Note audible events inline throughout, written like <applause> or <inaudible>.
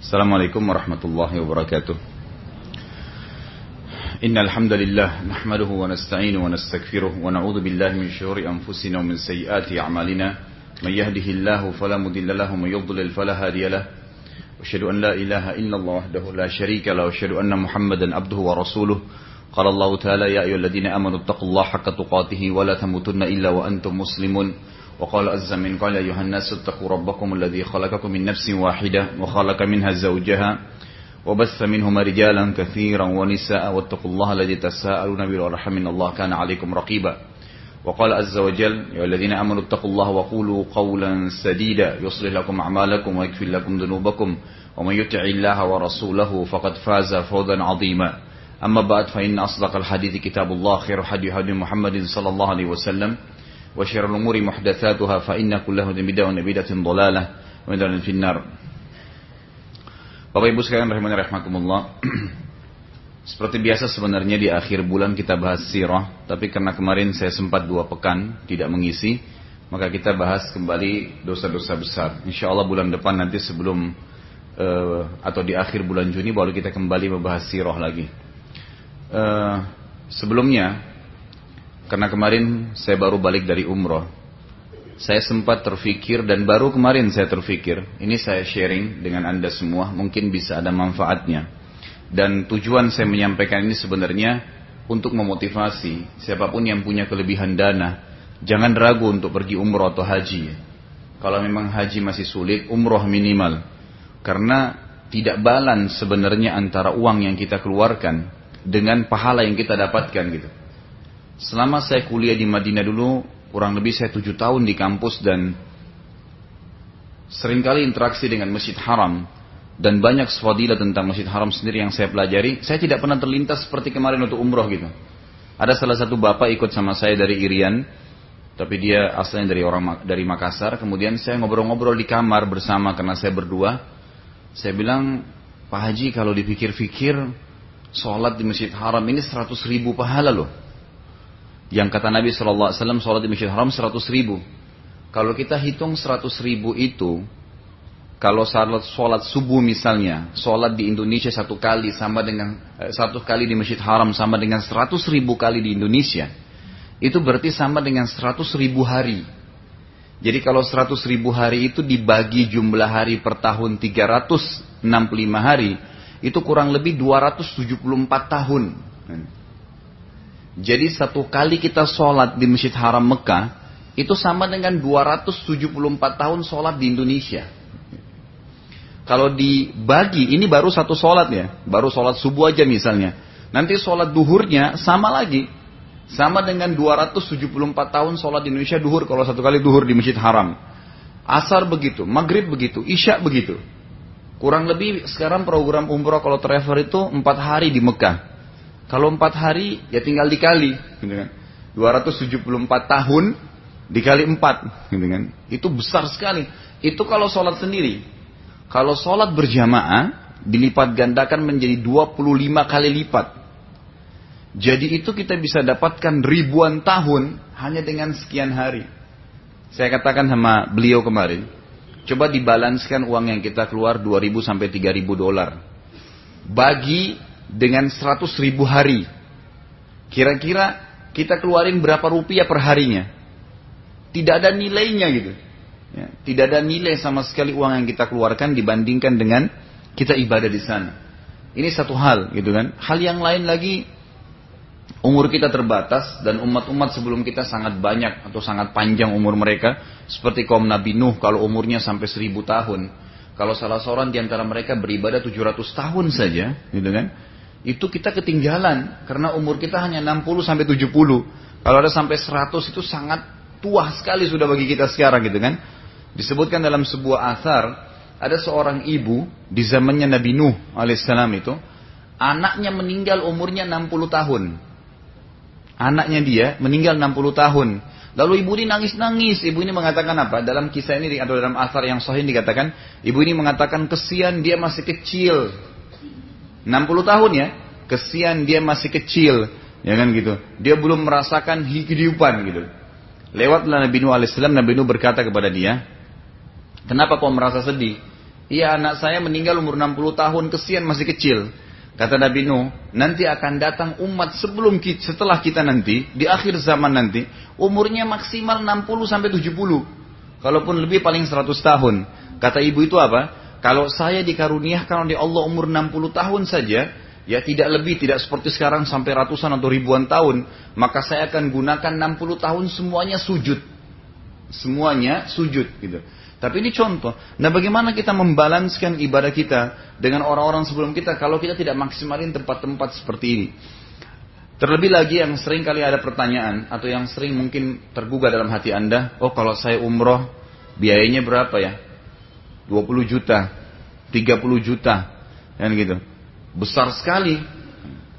Assalamualaikum warahmatullahi wabarakatuh. إن الحمد لله نحمده ونستعينه ونستغفره ونعوذ بالله من شرور أنفسنا ومن سيئات أعمالنا من يهده الله فلا مضل له ومن يضلل فلا هادي له وأشهد أن لا إله إلا الله وحده لا شريك له وأشهد أن محمدا عبده ورسوله قال الله تعالى يا أيها الذين آمنوا اتقوا الله حق تقاته ولا تموتن إلا وأنتم مسلمون وقال عز من قال يا أيها الناس اتقوا ربكم الذي خلقكم من نفس واحدة وخلق منها زوجها وبث منهما رجالا كثيرا ونساء واتقوا الله الذي تساءلون به والرحم إن الله كان عليكم رقيبا. وقال عز وجل يا الذين آمنوا اتقوا الله وقولوا قولا سديدا يصلح لكم أعمالكم ويغفر لكم ذنوبكم ومن يطع الله ورسوله فقد فاز فوزا عظيما. أما بعد فإن أصدق الحديث كتاب الله خير حديث محمد صلى الله عليه وسلم. وشر الامور محدثاتها فان كل هدى بدعه وبدعه ضلاله ومن في النار Bapak Ibu sekalian rahimani <clears throat> rahmakumullah. Seperti biasa sebenarnya di akhir bulan kita bahas sirah, tapi karena kemarin saya sempat dua pekan tidak mengisi, maka kita bahas kembali dosa-dosa besar. Insya Allah bulan depan nanti sebelum uh, atau di akhir bulan Juni baru kita kembali membahas sirah lagi. Uh, sebelumnya, karena kemarin saya baru balik dari umroh, saya sempat terfikir dan baru kemarin saya terfikir, ini saya sharing dengan Anda semua, mungkin bisa ada manfaatnya. Dan tujuan saya menyampaikan ini sebenarnya untuk memotivasi siapa pun yang punya kelebihan dana, jangan ragu untuk pergi umroh atau haji. Kalau memang haji masih sulit, umroh minimal. Karena tidak balan sebenarnya antara uang yang kita keluarkan dengan pahala yang kita dapatkan gitu. Selama saya kuliah di Madinah dulu, kurang lebih saya tujuh tahun di kampus dan sering kali interaksi dengan Masjid Haram dan banyak swadila tentang Masjid Haram sendiri yang saya pelajari, saya tidak pernah terlintas seperti kemarin untuk umroh gitu. Ada salah satu bapak ikut sama saya dari Irian, tapi dia asalnya dari orang dari Makassar. Kemudian saya ngobrol-ngobrol di kamar bersama karena saya berdua. Saya bilang, Pak Haji kalau dipikir-pikir, sholat di Masjid Haram ini 100 ribu pahala loh. Yang kata Nabi SAW, sholat di Masjid Haram 100 ribu. Kalau kita hitung 100 ribu itu, kalau sholat, sholat subuh misalnya, sholat di Indonesia satu kali sama dengan eh, satu kali di Masjid Haram sama dengan 100 ribu kali di Indonesia, itu berarti sama dengan 100 ribu hari. Jadi kalau 100 ribu hari itu dibagi jumlah hari per tahun 365 hari, itu kurang lebih 274 tahun. Jadi satu kali kita sholat di Masjid Haram Mekah, itu sama dengan 274 tahun sholat di Indonesia. Kalau dibagi, ini baru satu sholat ya, baru sholat subuh aja misalnya. Nanti sholat duhurnya sama lagi, sama dengan 274 tahun sholat di Indonesia duhur kalau satu kali duhur di Masjid Haram. Asar begitu, maghrib begitu, isya begitu. Kurang lebih sekarang program umroh kalau travel itu empat hari di Mekah. Kalau empat hari ya tinggal dikali, gitu kan. 274 tahun dikali empat, gitu kan. Itu besar sekali. Itu kalau sholat sendiri. Kalau sholat berjamaah dilipat gandakan menjadi 25 kali lipat. Jadi itu kita bisa dapatkan ribuan tahun hanya dengan sekian hari. Saya katakan sama beliau kemarin, coba dibalanskan uang yang kita keluar 2000 sampai 3000 dolar. Bagi dengan 100 ribu hari. Kira-kira kita keluarin berapa rupiah per harinya? Tidak ada nilainya gitu. Ya, tidak ada nilai sama sekali uang yang kita keluarkan dibandingkan dengan kita ibadah di sana. Ini satu hal gitu kan. Hal yang lain lagi umur kita terbatas dan umat-umat sebelum kita sangat banyak atau sangat panjang umur mereka seperti kaum Nabi Nuh kalau umurnya sampai seribu tahun. Kalau salah seorang di antara mereka beribadah 700 tahun saja, gitu kan? Itu kita ketinggalan karena umur kita hanya 60 sampai 70. Kalau ada sampai 100 itu sangat tua sekali sudah bagi kita sekarang gitu kan. Disebutkan dalam sebuah asar ada seorang ibu di zamannya Nabi Nuh alaihissalam itu anaknya meninggal umurnya 60 tahun. Anaknya dia meninggal 60 tahun. Lalu ibu ini nangis-nangis. Ibu ini mengatakan apa? Dalam kisah ini atau dalam asar yang sahih dikatakan, ibu ini mengatakan kesian dia masih kecil. 60 tahun ya, kesian dia masih kecil, ya kan gitu. Dia belum merasakan kehidupan gitu. Lewatlah Nabi Nuh alaihissalam, Nabi Nuh berkata kepada dia, kenapa kau merasa sedih? Iya anak saya meninggal umur 60 tahun, kesian masih kecil. Kata Nabi Nuh, nanti akan datang umat sebelum kita, setelah kita nanti, di akhir zaman nanti, umurnya maksimal 60 sampai 70. Kalaupun lebih paling 100 tahun. Kata ibu itu apa? Kalau saya dikaruniakan oleh Allah umur 60 tahun saja, ya tidak lebih, tidak seperti sekarang sampai ratusan atau ribuan tahun, maka saya akan gunakan 60 tahun semuanya sujud. Semuanya sujud gitu. Tapi ini contoh. Nah bagaimana kita membalanskan ibadah kita dengan orang-orang sebelum kita kalau kita tidak maksimalin tempat-tempat seperti ini. Terlebih lagi yang sering kali ada pertanyaan atau yang sering mungkin tergugah dalam hati anda. Oh kalau saya umroh biayanya berapa ya? 20 juta, 30 juta, kan gitu. Besar sekali.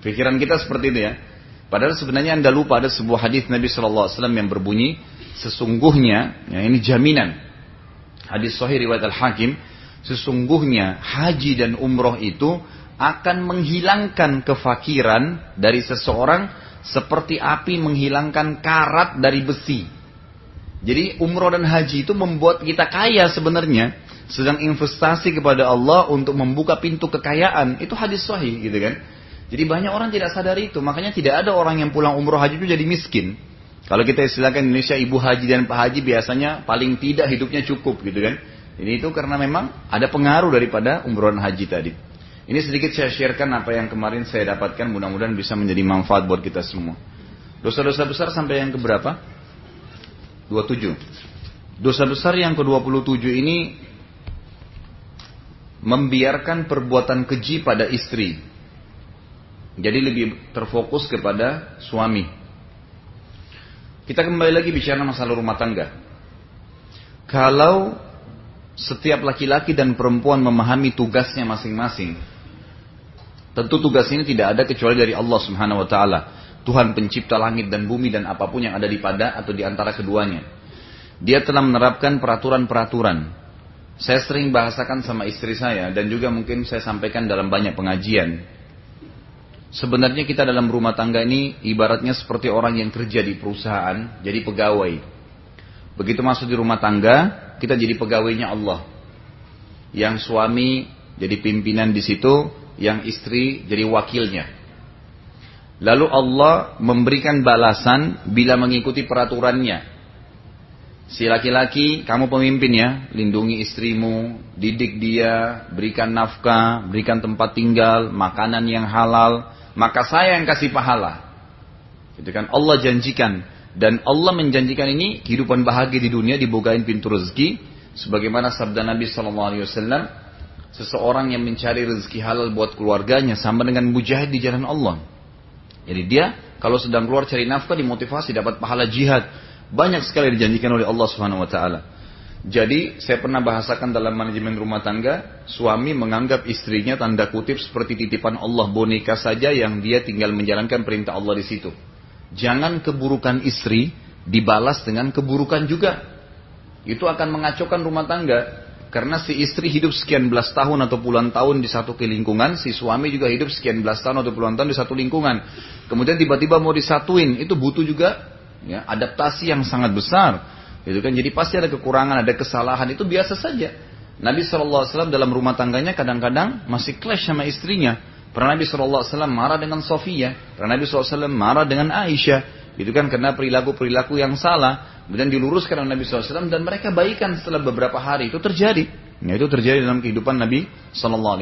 Pikiran kita seperti itu ya. Padahal sebenarnya anda lupa ada sebuah hadis Nabi Shallallahu Alaihi Wasallam yang berbunyi sesungguhnya, ya ini jaminan Hadis sahih riwayat Al-Hakim, sesungguhnya haji dan umroh itu akan menghilangkan kefakiran dari seseorang seperti api menghilangkan karat dari besi. Jadi umroh dan haji itu membuat kita kaya sebenarnya. Sedang investasi kepada Allah untuk membuka pintu kekayaan. Itu hadis sahih gitu kan. Jadi banyak orang tidak sadar itu. Makanya tidak ada orang yang pulang umroh haji itu jadi miskin. Kalau kita istilahkan Indonesia ibu haji dan pak haji biasanya paling tidak hidupnya cukup gitu kan. Ini itu karena memang ada pengaruh daripada umroh haji tadi. Ini sedikit saya sharekan apa yang kemarin saya dapatkan mudah-mudahan bisa menjadi manfaat buat kita semua. Dosa-dosa besar sampai yang keberapa? 27. Dosa besar yang ke-27 ini membiarkan perbuatan keji pada istri. Jadi lebih terfokus kepada suami. Kita kembali lagi bicara masalah rumah tangga. Kalau setiap laki-laki dan perempuan memahami tugasnya masing-masing, tentu tugas ini tidak ada kecuali dari Allah Subhanahu wa taala. Tuhan pencipta langit dan bumi dan apa pun yang ada di pada atau di antara keduanya. Dia telah menerapkan peraturan-peraturan. Saya sering bahasakan sama istri saya dan juga mungkin saya sampaikan dalam banyak pengajian. Sebenarnya kita dalam rumah tangga ini ibaratnya seperti orang yang kerja di perusahaan, jadi pegawai. Begitu masuk di rumah tangga, kita jadi pegawainya Allah. Yang suami jadi pimpinan di situ, yang istri jadi wakilnya. Lalu Allah memberikan balasan bila mengikuti peraturannya. Si laki-laki, kamu pemimpin ya, lindungi istrimu, didik dia, berikan nafkah, berikan tempat tinggal, makanan yang halal, maka saya yang kasih pahala. Itu kan Allah janjikan dan Allah menjanjikan ini kehidupan bahagia di dunia dibukain pintu rezeki sebagaimana sabda Nabi wasallam seseorang yang mencari rezeki halal buat keluarganya sama dengan mujahid di jalan Allah. Jadi dia kalau sedang keluar cari nafkah dimotivasi dapat pahala jihad. Banyak sekali dijanjikan oleh Allah Subhanahu wa taala. Jadi saya pernah bahasakan dalam manajemen rumah tangga, suami menganggap istrinya tanda kutip seperti titipan Allah boneka saja yang dia tinggal menjalankan perintah Allah di situ. Jangan keburukan istri dibalas dengan keburukan juga. Itu akan mengacaukan rumah tangga. Karena si istri hidup sekian belas tahun atau puluhan tahun di satu lingkungan, si suami juga hidup sekian belas tahun atau puluhan tahun di satu lingkungan. Kemudian tiba-tiba mau disatuin, itu butuh juga ya, adaptasi yang sangat besar. Itu kan jadi pasti ada kekurangan, ada kesalahan itu biasa saja. Nabi SAW dalam rumah tangganya kadang-kadang masih clash sama istrinya. Pernah Nabi SAW marah dengan Sofia, pernah Nabi SAW marah dengan Aisyah. Itu kan karena perilaku-perilaku yang salah. Kemudian diluruskan oleh Nabi SAW dan mereka baikan setelah beberapa hari itu terjadi. Nah, itu terjadi dalam kehidupan Nabi SAW.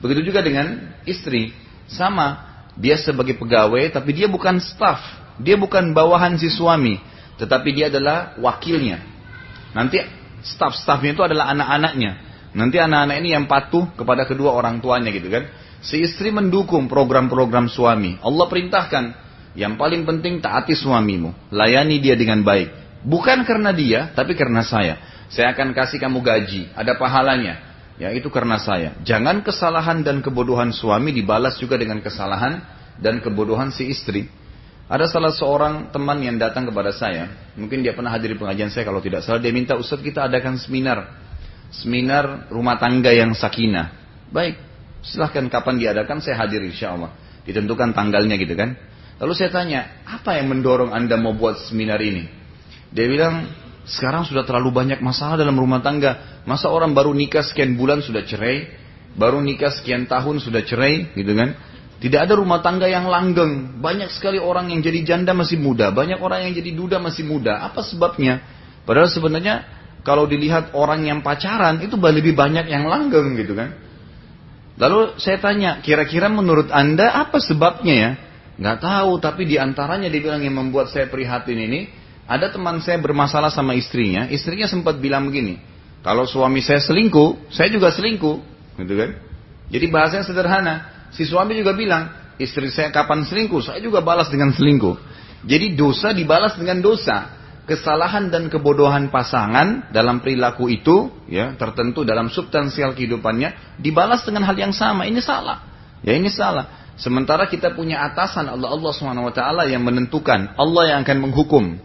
Begitu juga dengan istri, sama. Dia sebagai pegawai, tapi dia bukan staff, dia bukan bawahan si suami tetapi dia adalah wakilnya. Nanti staf-stafnya itu adalah anak-anaknya. Nanti anak-anak ini yang patuh kepada kedua orang tuanya gitu kan. Si istri mendukung program-program suami. Allah perintahkan, yang paling penting taati suamimu. Layani dia dengan baik. Bukan karena dia, tapi karena saya. Saya akan kasih kamu gaji, ada pahalanya. Ya itu karena saya. Jangan kesalahan dan kebodohan suami dibalas juga dengan kesalahan dan kebodohan si istri. Ada salah seorang teman yang datang kepada saya, mungkin dia pernah hadir di pengajian saya kalau tidak salah, dia minta Ustaz kita adakan seminar. Seminar rumah tangga yang sakinah. Baik, silahkan kapan diadakan saya hadir insya Allah. Ditentukan tanggalnya gitu kan. Lalu saya tanya, apa yang mendorong anda mau buat seminar ini? Dia bilang, Sekarang sudah terlalu banyak masalah dalam rumah tangga. Masa orang baru nikah sekian bulan sudah cerai, baru nikah sekian tahun sudah cerai, gitu kan? Tidak ada rumah tangga yang langgeng. Banyak sekali orang yang jadi janda masih muda, banyak orang yang jadi duda masih muda. Apa sebabnya? Padahal sebenarnya kalau dilihat orang yang pacaran itu lebih banyak yang langgeng gitu kan. Lalu saya tanya, kira-kira menurut anda apa sebabnya ya? Nggak tahu, tapi di antaranya dibilang yang membuat saya prihatin ini, ada teman saya bermasalah sama istrinya, istrinya sempat bilang begini, kalau suami saya selingkuh, saya juga selingkuh, gitu kan? Jadi bahasanya sederhana, si suami juga bilang, istri saya kapan selingkuh, saya juga balas dengan selingkuh. Jadi dosa dibalas dengan dosa. Kesalahan dan kebodohan pasangan dalam perilaku itu, ya tertentu dalam substansial kehidupannya, dibalas dengan hal yang sama. Ini salah. Ya ini salah. Sementara kita punya atasan Allah Allah swt yang menentukan, Allah yang akan menghukum.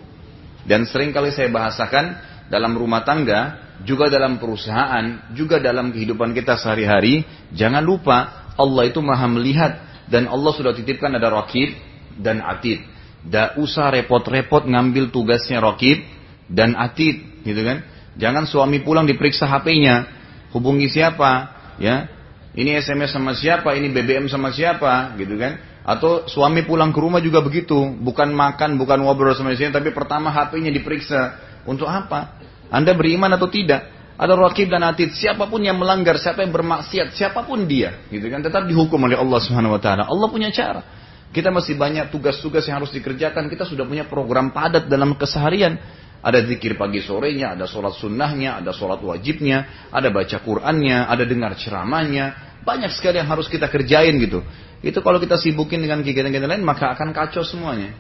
Dan sering kali saya bahasakan dalam rumah tangga, juga dalam perusahaan, juga dalam kehidupan kita sehari-hari, jangan lupa Allah itu maha melihat dan Allah sudah titipkan ada rakib dan atid. Tidak usah repot-repot ngambil tugasnya rakib dan atid, gitu kan? Jangan suami pulang diperiksa HP-nya, hubungi siapa, ya? Ini SMS sama siapa, ini BBM sama siapa, gitu kan? Atau suami pulang ke rumah juga begitu, bukan makan, bukan ngobrol sama istrinya, tapi pertama HP-nya diperiksa. Untuk apa? Anda beriman atau tidak? Ada rakib dan atid, siapa pun yang melanggar, siapa yang bermaksiat, siapa pun dia, gitu kan? Tetap dihukum oleh Allah Subhanahu wa taala. Allah punya cara. Kita masih banyak tugas-tugas yang harus dikerjakan. Kita sudah punya program padat dalam keseharian. Ada zikir pagi sorenya, ada sholat sunnahnya, ada sholat wajibnya, ada baca Qur'annya, ada dengar ceramahnya. Banyak sekali yang harus kita kerjain gitu. Itu kalau kita sibukin dengan kegiatan-kegiatan lain maka akan kacau semuanya.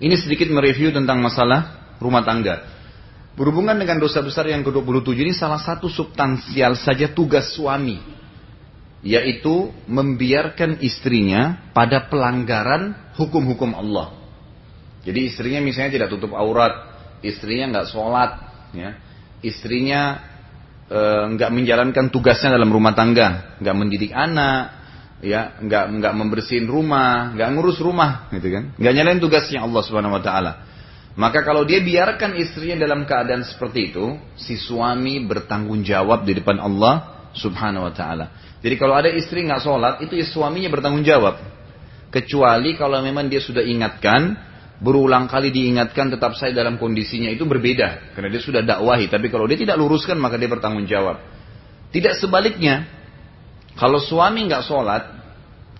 Ini sedikit mereview tentang masalah rumah tangga. Berhubungan dengan dosa besar yang ke-27 ini salah satu substansial saja tugas suami. Yaitu membiarkan istrinya pada pelanggaran hukum-hukum Allah. Jadi istrinya misalnya tidak tutup aurat, istrinya nggak sholat, ya. istrinya eh, nggak e, menjalankan tugasnya dalam rumah tangga, nggak mendidik anak, ya nggak nggak membersihin rumah, nggak ngurus rumah, gitu kan? Nggak nyalain tugasnya Allah Subhanahu Wa Taala. Maka kalau dia biarkan istrinya dalam keadaan seperti itu, si suami bertanggung jawab di depan Allah Subhanahu Wa Taala. Jadi kalau ada istri nggak sholat, itu ya suaminya bertanggung jawab. Kecuali kalau memang dia sudah ingatkan, berulang kali diingatkan tetap saya dalam kondisinya itu berbeda. Karena dia sudah dakwahi. Tapi kalau dia tidak luruskan maka dia bertanggung jawab. Tidak sebaliknya, kalau suami nggak sholat,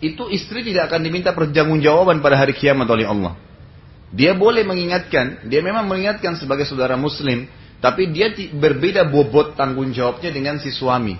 itu istri tidak akan diminta pertanggungjawaban pada hari kiamat oleh Allah. Dia boleh mengingatkan, dia memang mengingatkan sebagai saudara muslim, tapi dia berbeda bobot tanggung jawabnya dengan si suami.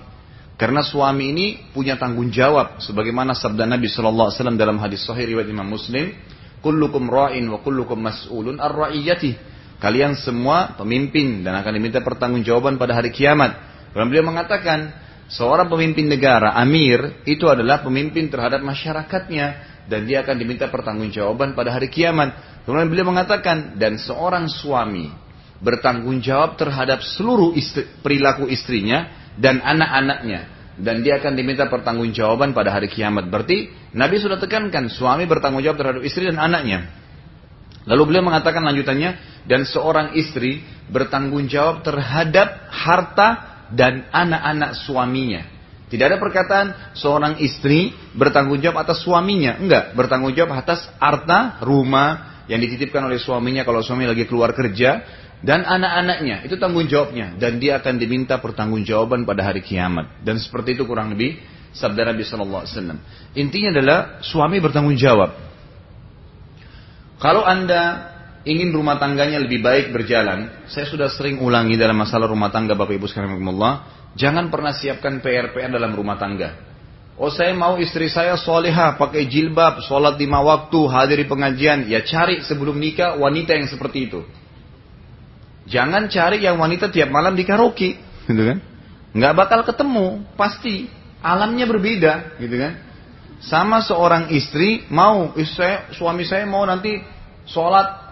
Karena suami ini punya tanggung jawab, sebagaimana sabda Nabi Shallallahu Alaihi Wasallam dalam hadis Sahih riwayat Imam Muslim, kullukum ra'in wa kullukum mas'ulun ar ra'iyati. Kalian semua pemimpin dan akan diminta pertanggungjawaban pada hari kiamat. Kemudian beliau mengatakan, Seorang pemimpin negara, amir, itu adalah pemimpin terhadap masyarakatnya. Dan dia akan diminta pertanggungjawaban pada hari kiamat. Kemudian beliau mengatakan, dan seorang suami bertanggung jawab terhadap seluruh istri, perilaku istrinya dan anak-anaknya. Dan dia akan diminta pertanggungjawaban pada hari kiamat. Berarti Nabi sudah tekankan, suami bertanggung jawab terhadap istri dan anaknya. Lalu beliau mengatakan lanjutannya, dan seorang istri bertanggung jawab terhadap harta dan anak-anak suaminya. Tidak ada perkataan seorang istri bertanggung jawab atas suaminya. Enggak, bertanggung jawab atas harta, rumah yang dititipkan oleh suaminya kalau suami lagi keluar kerja dan anak-anaknya. Itu tanggung jawabnya dan dia akan diminta pertanggungjawaban pada hari kiamat. Dan seperti itu kurang lebih sabda Nabi sallallahu alaihi wasallam. Intinya adalah suami bertanggung jawab. Kalau Anda ingin rumah tangganya lebih baik berjalan, saya sudah sering ulangi dalam masalah rumah tangga Bapak Ibu sekalian jangan pernah siapkan PR-PR dalam rumah tangga. Oh saya mau istri saya soleha, pakai jilbab, sholat lima waktu, hadiri pengajian. Ya cari sebelum nikah wanita yang seperti itu. Jangan cari yang wanita tiap malam di karaoke, gitu kan? Nggak bakal ketemu, pasti alamnya berbeda, gitu kan? Sama seorang istri mau, istri saya, suami saya mau nanti sholat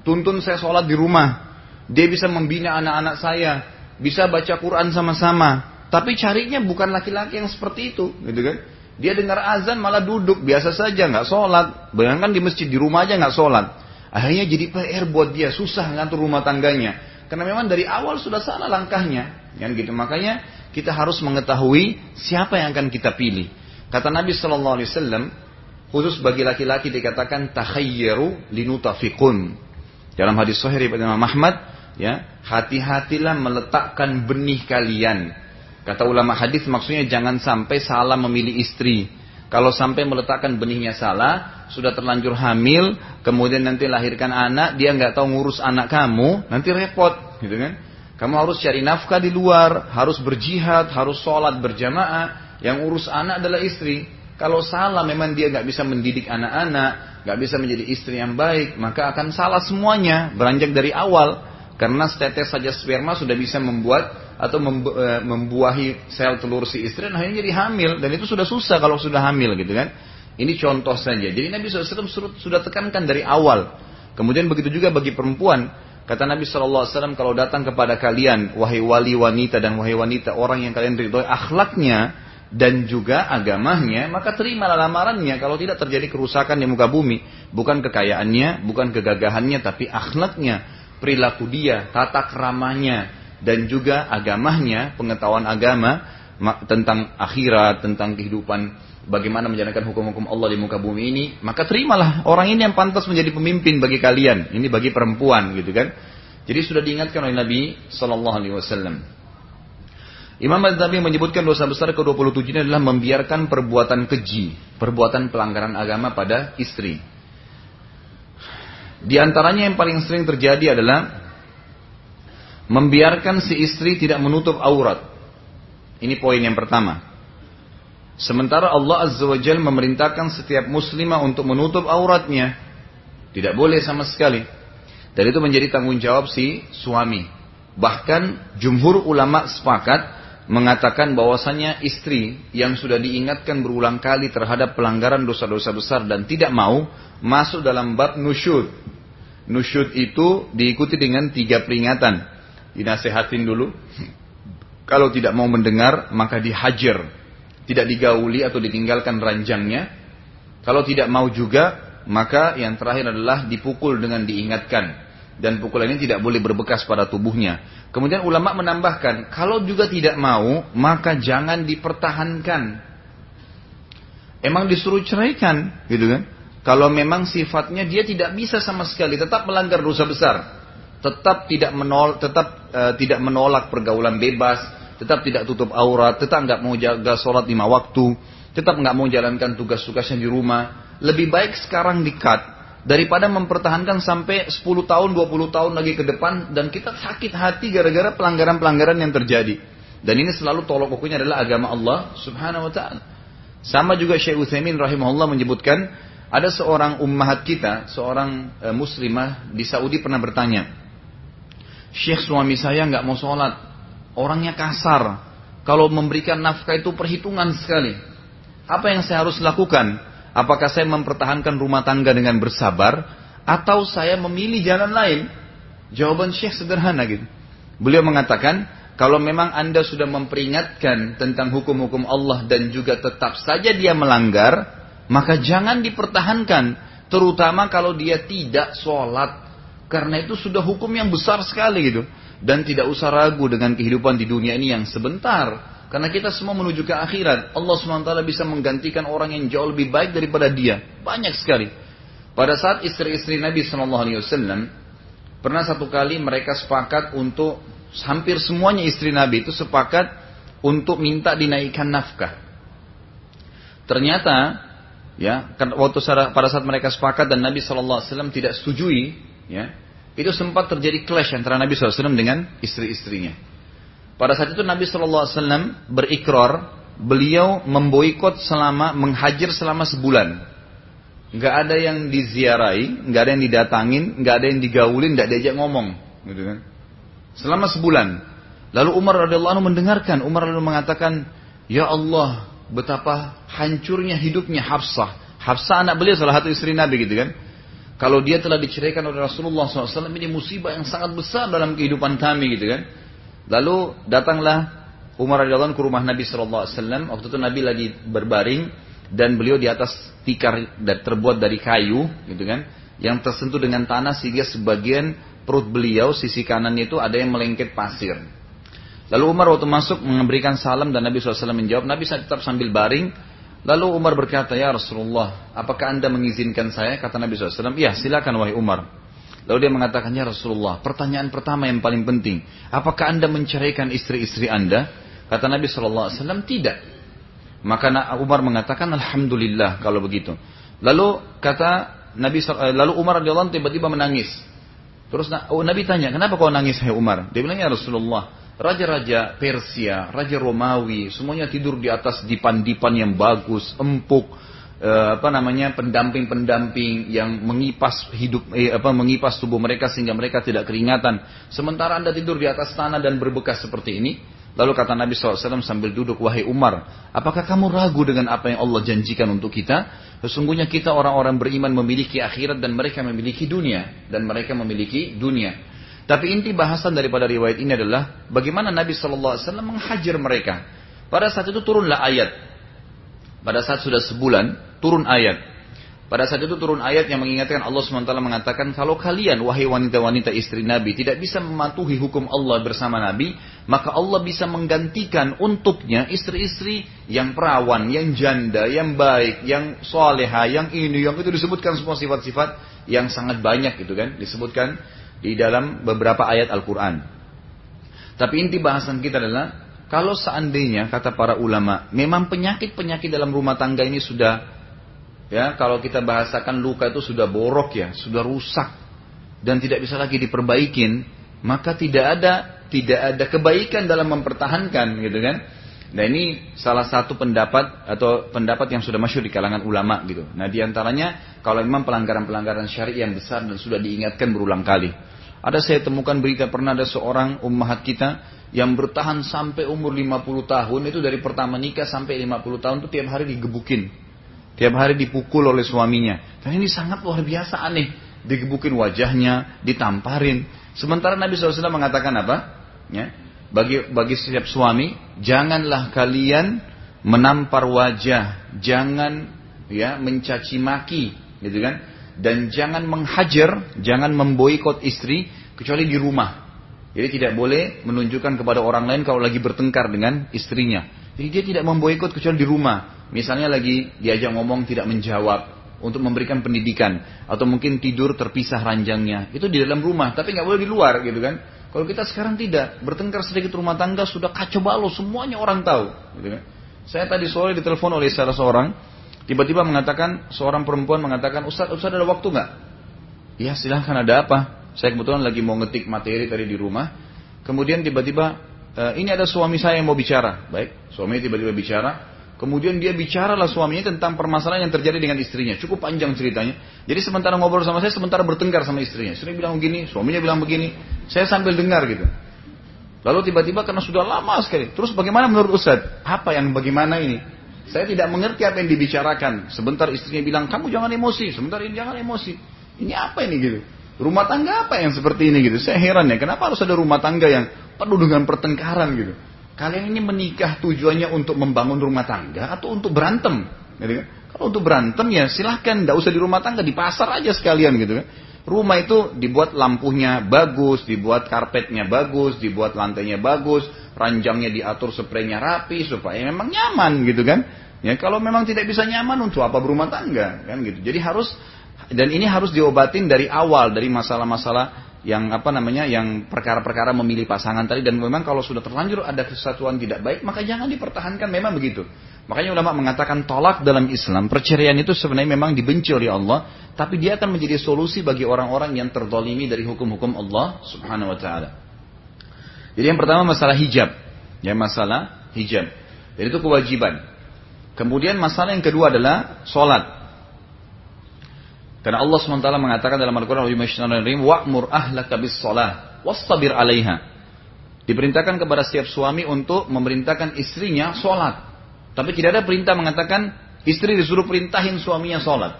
Tuntun saya sholat di rumah. Dia bisa membina anak-anak saya. Bisa baca Quran sama-sama. Tapi carinya bukan laki-laki yang seperti itu. Gitu kan? Dia dengar azan malah duduk. Biasa saja nggak sholat. Bayangkan di masjid, di rumah aja nggak sholat. Akhirnya jadi PR buat dia. Susah ngatur rumah tangganya. Karena memang dari awal sudah salah langkahnya. Kan gitu. Makanya kita harus mengetahui siapa yang akan kita pilih. Kata Nabi Shallallahu Alaihi Wasallam, khusus bagi laki-laki dikatakan takhayyaru linutafiqun. Dalam hadis Sahih dari Imam Ahmad, ya hati-hatilah meletakkan benih kalian. Kata ulama hadis maksudnya jangan sampai salah memilih istri. Kalau sampai meletakkan benihnya salah, sudah terlanjur hamil, kemudian nanti lahirkan anak, dia nggak tahu ngurus anak kamu, nanti repot, gitu kan? Kamu harus cari nafkah di luar, harus berjihad, harus sholat berjamaah. Yang urus anak adalah istri. Kalau salah memang dia nggak bisa mendidik anak-anak, nggak bisa menjadi istri yang baik, maka akan salah semuanya, beranjak dari awal. Karena setetes saja sperma sudah bisa membuat atau e, membuahi sel telur si istri dan akhirnya jadi hamil dan itu sudah susah kalau sudah hamil gitu kan. Ini contoh saja. Jadi Nabi SAW sudah tekankan dari awal. Kemudian begitu juga bagi perempuan. Kata Nabi SAW kalau datang kepada kalian wahai wali wanita dan wahai wanita orang yang kalian ridhoi akhlaknya dan juga agamanya maka terimalah lamarannya kalau tidak terjadi kerusakan di muka bumi bukan kekayaannya bukan kegagahannya tapi akhlaknya perilaku dia, tata keramanya, dan juga agamanya, pengetahuan agama tentang akhirat, tentang kehidupan, bagaimana menjalankan hukum-hukum Allah di muka bumi ini, maka terimalah orang ini yang pantas menjadi pemimpin bagi kalian. Ini bagi perempuan, gitu kan? Jadi sudah diingatkan oleh Nabi Sallallahu Alaihi Wasallam. Imam Al-Zabi menyebutkan dosa besar ke-27 ini adalah membiarkan perbuatan keji, perbuatan pelanggaran agama pada istri. Di antaranya yang paling sering terjadi adalah membiarkan si istri tidak menutup aurat. Ini poin yang pertama. Sementara Allah Azza wa Jal memerintahkan setiap muslimah untuk menutup auratnya. Tidak boleh sama sekali. Dan itu menjadi tanggung jawab si suami. Bahkan jumhur ulama sepakat mengatakan bahwasanya istri yang sudah diingatkan berulang kali terhadap pelanggaran dosa-dosa besar dan tidak mau masuk dalam bab nusyud. Nusyud itu diikuti dengan tiga peringatan. Dinasehatin dulu. Kalau tidak mau mendengar, maka dihajar. Tidak digauli atau ditinggalkan ranjangnya. Kalau tidak mau juga, maka yang terakhir adalah dipukul dengan diingatkan. Dan pukulan ini tidak boleh berbekas pada tubuhnya. Kemudian ulama menambahkan, kalau juga tidak mau, maka jangan dipertahankan. Emang disuruh ceraikan, gitu kan? Kalau memang sifatnya dia tidak bisa sama sekali tetap melanggar dosa besar, tetap tidak menolak, tetap uh, tidak menolak pergaulan bebas, tetap tidak tutup aurat, tetap nggak mau jaga sholat lima waktu, tetap nggak mau jalankan tugas-tugasnya di rumah. Lebih baik sekarang dikat daripada mempertahankan sampai 10 tahun, 20 tahun lagi ke depan dan kita sakit hati gara-gara pelanggaran-pelanggaran yang terjadi. Dan ini selalu tolok ukurnya adalah agama Allah Subhanahu wa taala. Sama juga Syekh Utsaimin rahimahullah menyebutkan ada seorang ummahat kita, seorang e, muslimah di Saudi pernah bertanya, Syekh suami saya nggak mau sholat, orangnya kasar, kalau memberikan nafkah itu perhitungan sekali. Apa yang saya harus lakukan? Apakah saya mempertahankan rumah tangga dengan bersabar, atau saya memilih jalan lain? Jawaban Syekh sederhana gitu. Beliau mengatakan, kalau memang anda sudah memperingatkan tentang hukum-hukum Allah dan juga tetap saja dia melanggar, maka jangan dipertahankan, terutama kalau dia tidak sholat. Karena itu sudah hukum yang besar sekali gitu. Dan tidak usah ragu dengan kehidupan di dunia ini yang sebentar. Karena kita semua menuju ke akhirat. Allah SWT bisa menggantikan orang yang jauh lebih baik daripada dia. Banyak sekali. Pada saat istri-istri Nabi SAW, pernah satu kali mereka sepakat untuk, hampir semuanya istri Nabi itu sepakat untuk minta dinaikkan nafkah. Ternyata ya kan waktu pada saat mereka sepakat dan Nabi SAW tidak setujui ya itu sempat terjadi clash antara Nabi SAW dengan istri-istrinya pada saat itu Nabi SAW berikrar beliau memboikot selama menghajar selama sebulan nggak ada yang diziarahi nggak ada yang didatangin nggak ada yang digaulin nggak diajak ngomong gitu kan selama sebulan lalu Umar radhiyallahu anhu mendengarkan Umar lalu mengatakan ya Allah betapa hancurnya hidupnya Hafsah. Hafsah anak beliau salah satu istri Nabi gitu kan. Kalau dia telah diceraikan oleh Rasulullah SAW ini musibah yang sangat besar dalam kehidupan kami gitu kan. Lalu datanglah Umar radhiyallahu ke rumah Nabi SAW. Waktu itu Nabi lagi berbaring dan beliau di atas tikar terbuat dari kayu gitu kan. Yang tersentuh dengan tanah sehingga sebagian perut beliau sisi kanannya itu ada yang melengket pasir. Lalu Umar waktu masuk memberikan salam dan Nabi SAW menjawab, Nabi tetap sambil baring. Lalu Umar berkata, Ya Rasulullah, apakah anda mengizinkan saya? Kata Nabi SAW, ya silakan wahai Umar. Lalu dia mengatakan, Ya Rasulullah, pertanyaan pertama yang paling penting, apakah anda menceraikan istri-istri anda? Kata Nabi SAW, tidak. Maka Umar mengatakan, Alhamdulillah kalau begitu. Lalu kata Nabi eh, lalu Umar radhiyallahu tiba-tiba menangis. Terus oh, Nabi tanya, kenapa kau nangis hai Umar? Dia bilang ya Rasulullah, Raja-raja Persia, Raja Romawi, semuanya tidur di atas dipan-dipan yang bagus, empuk, eh, apa namanya pendamping-pendamping yang mengipas hidup, eh, apa mengipas tubuh mereka sehingga mereka tidak keringatan. Sementara anda tidur di atas tanah dan berbekas seperti ini. Lalu kata Nabi SAW sambil duduk, wahai Umar, apakah kamu ragu dengan apa yang Allah janjikan untuk kita? Sesungguhnya kita orang-orang beriman memiliki akhirat dan mereka memiliki dunia. Dan mereka memiliki dunia. Tapi inti bahasan daripada riwayat ini adalah bagaimana Nabi Wasallam menghajar mereka. Pada saat itu turunlah ayat. Pada saat sudah sebulan turun ayat. Pada saat itu turun ayat yang mengingatkan Allah SWT mengatakan kalau kalian wahai wanita-wanita istri Nabi tidak bisa mematuhi hukum Allah bersama Nabi maka Allah bisa menggantikan untuknya istri-istri yang perawan, yang janda, yang baik, yang soleha, yang ini, yang itu disebutkan semua sifat-sifat yang sangat banyak gitu kan disebutkan di dalam beberapa ayat Al-Quran. Tapi inti bahasan kita adalah kalau seandainya kata para ulama, memang penyakit-penyakit dalam rumah tangga ini sudah ya kalau kita bahasakan luka itu sudah borok ya, sudah rusak dan tidak bisa lagi diperbaikin, maka tidak ada tidak ada kebaikan dalam mempertahankan gitu kan. Nah ini salah satu pendapat atau pendapat yang sudah masyur di kalangan ulama gitu. Nah di antaranya kalau memang pelanggaran-pelanggaran syari yang besar dan sudah diingatkan berulang kali. Ada saya temukan berita pernah ada seorang ummahat kita yang bertahan sampai umur 50 tahun itu dari pertama nikah sampai 50 tahun itu tiap hari digebukin. Tiap hari dipukul oleh suaminya. Dan ini sangat luar biasa aneh. Digebukin wajahnya, ditamparin. Sementara Nabi SAW mengatakan apa? Ya, bagi bagi setiap suami, janganlah kalian menampar wajah, jangan ya mencaci maki, gitu kan? dan jangan menghajar, jangan memboikot istri kecuali di rumah. Jadi tidak boleh menunjukkan kepada orang lain kalau lagi bertengkar dengan istrinya. Jadi dia tidak memboikot kecuali di rumah. Misalnya lagi diajak ngomong tidak menjawab untuk memberikan pendidikan atau mungkin tidur terpisah ranjangnya. Itu di dalam rumah, tapi nggak boleh di luar gitu kan. Kalau kita sekarang tidak bertengkar sedikit rumah tangga sudah kacau balau semuanya orang tahu. Gitu kan. Saya tadi sore ditelepon oleh salah seorang Tiba-tiba mengatakan, seorang perempuan mengatakan, Ustaz, Ustaz ada waktu nggak? Ya silahkan ada apa? Saya kebetulan lagi mau ngetik materi tadi di rumah. Kemudian tiba-tiba, e, ini ada suami saya yang mau bicara. Baik, suami tiba-tiba bicara. Kemudian dia bicaralah suaminya tentang permasalahan yang terjadi dengan istrinya. Cukup panjang ceritanya. Jadi sementara ngobrol sama saya, sementara bertengkar sama istrinya. Istri bilang begini, suaminya bilang begini. Saya sambil dengar gitu. Lalu tiba-tiba karena sudah lama sekali. Terus bagaimana menurut Ustaz? Apa yang bagaimana ini? Saya tidak mengerti apa yang dibicarakan. Sebentar istrinya bilang, kamu jangan emosi. Sebentar ini jangan emosi. Ini apa ini gitu? Rumah tangga apa yang seperti ini gitu? Saya heran ya, kenapa harus ada rumah tangga yang penuh dengan pertengkaran gitu? Kalian ini menikah tujuannya untuk membangun rumah tangga atau untuk berantem? Gitu kan? Kalau untuk berantem ya silahkan, tidak usah di rumah tangga, di pasar aja sekalian gitu kan. Rumah itu dibuat lampunya bagus, dibuat karpetnya bagus, dibuat lantainya bagus, ranjangnya diatur spraynya rapi supaya memang nyaman gitu kan. Ya kalau memang tidak bisa nyaman untuk apa berumah tangga kan gitu. Jadi harus dan ini harus diobatin dari awal dari masalah-masalah yang apa namanya yang perkara-perkara memilih pasangan tadi dan memang kalau sudah terlanjur ada kesatuan tidak baik maka jangan dipertahankan memang begitu. Makanya ulama mengatakan tolak dalam Islam perceraian itu sebenarnya memang dibenci oleh Allah tapi dia akan menjadi solusi bagi orang-orang yang terdolimi dari hukum-hukum Allah Subhanahu wa taala. Jadi yang pertama masalah hijab. Ya masalah hijab. Jadi itu kewajiban. Kemudian masalah yang kedua adalah sholat. Karena Allah SWT mengatakan dalam Al-Quran wa'mur ahlaka bis sholat wastabir alaiha. Diperintahkan kepada setiap suami untuk memerintahkan istrinya sholat. Tapi tidak ada perintah mengatakan istri disuruh perintahin suaminya sholat.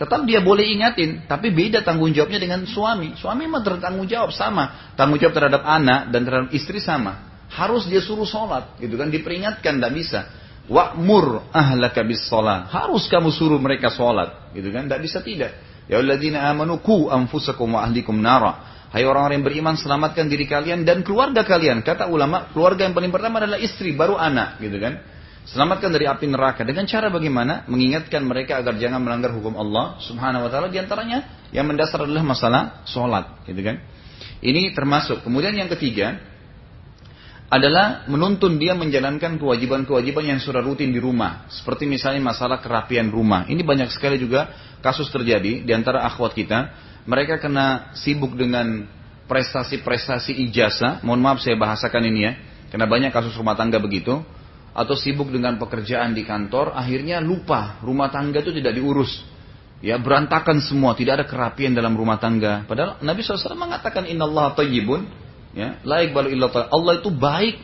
Tetap dia boleh ingatin, tapi beda tanggung jawabnya dengan suami. Suami mah bertanggung jawab sama. Tanggung jawab terhadap anak dan terhadap istri sama. Harus dia suruh sholat, gitu kan? Diperingatkan, tidak bisa. Wa'mur ahlaka bis sholat. Harus kamu suruh mereka sholat. Gitu kan. Tidak bisa tidak. Ya alladzina amanu ku anfusakum wa ahlikum nara. Hai orang-orang yang beriman, selamatkan diri kalian dan keluarga kalian. Kata ulama, keluarga yang paling pertama adalah istri, baru anak, gitu kan? Selamatkan dari api neraka. Dengan cara bagaimana? Mengingatkan mereka agar jangan melanggar hukum Allah Subhanahu wa taala. Di antaranya yang mendasar adalah masalah sholat, gitu kan? Ini termasuk. Kemudian yang ketiga adalah menuntun dia menjalankan kewajiban-kewajiban yang sudah rutin di rumah. Seperti misalnya masalah kerapian rumah. Ini banyak sekali juga kasus terjadi di antara akhwat kita mereka kena sibuk dengan prestasi-prestasi ijazah, mohon maaf saya bahasakan ini ya, karena banyak kasus rumah tangga begitu, atau sibuk dengan pekerjaan di kantor, akhirnya lupa rumah tangga itu tidak diurus. Ya berantakan semua, tidak ada kerapian dalam rumah tangga. Padahal Nabi SAW mengatakan Inna Allah tayyibun, ya, laik balu. Allah itu baik,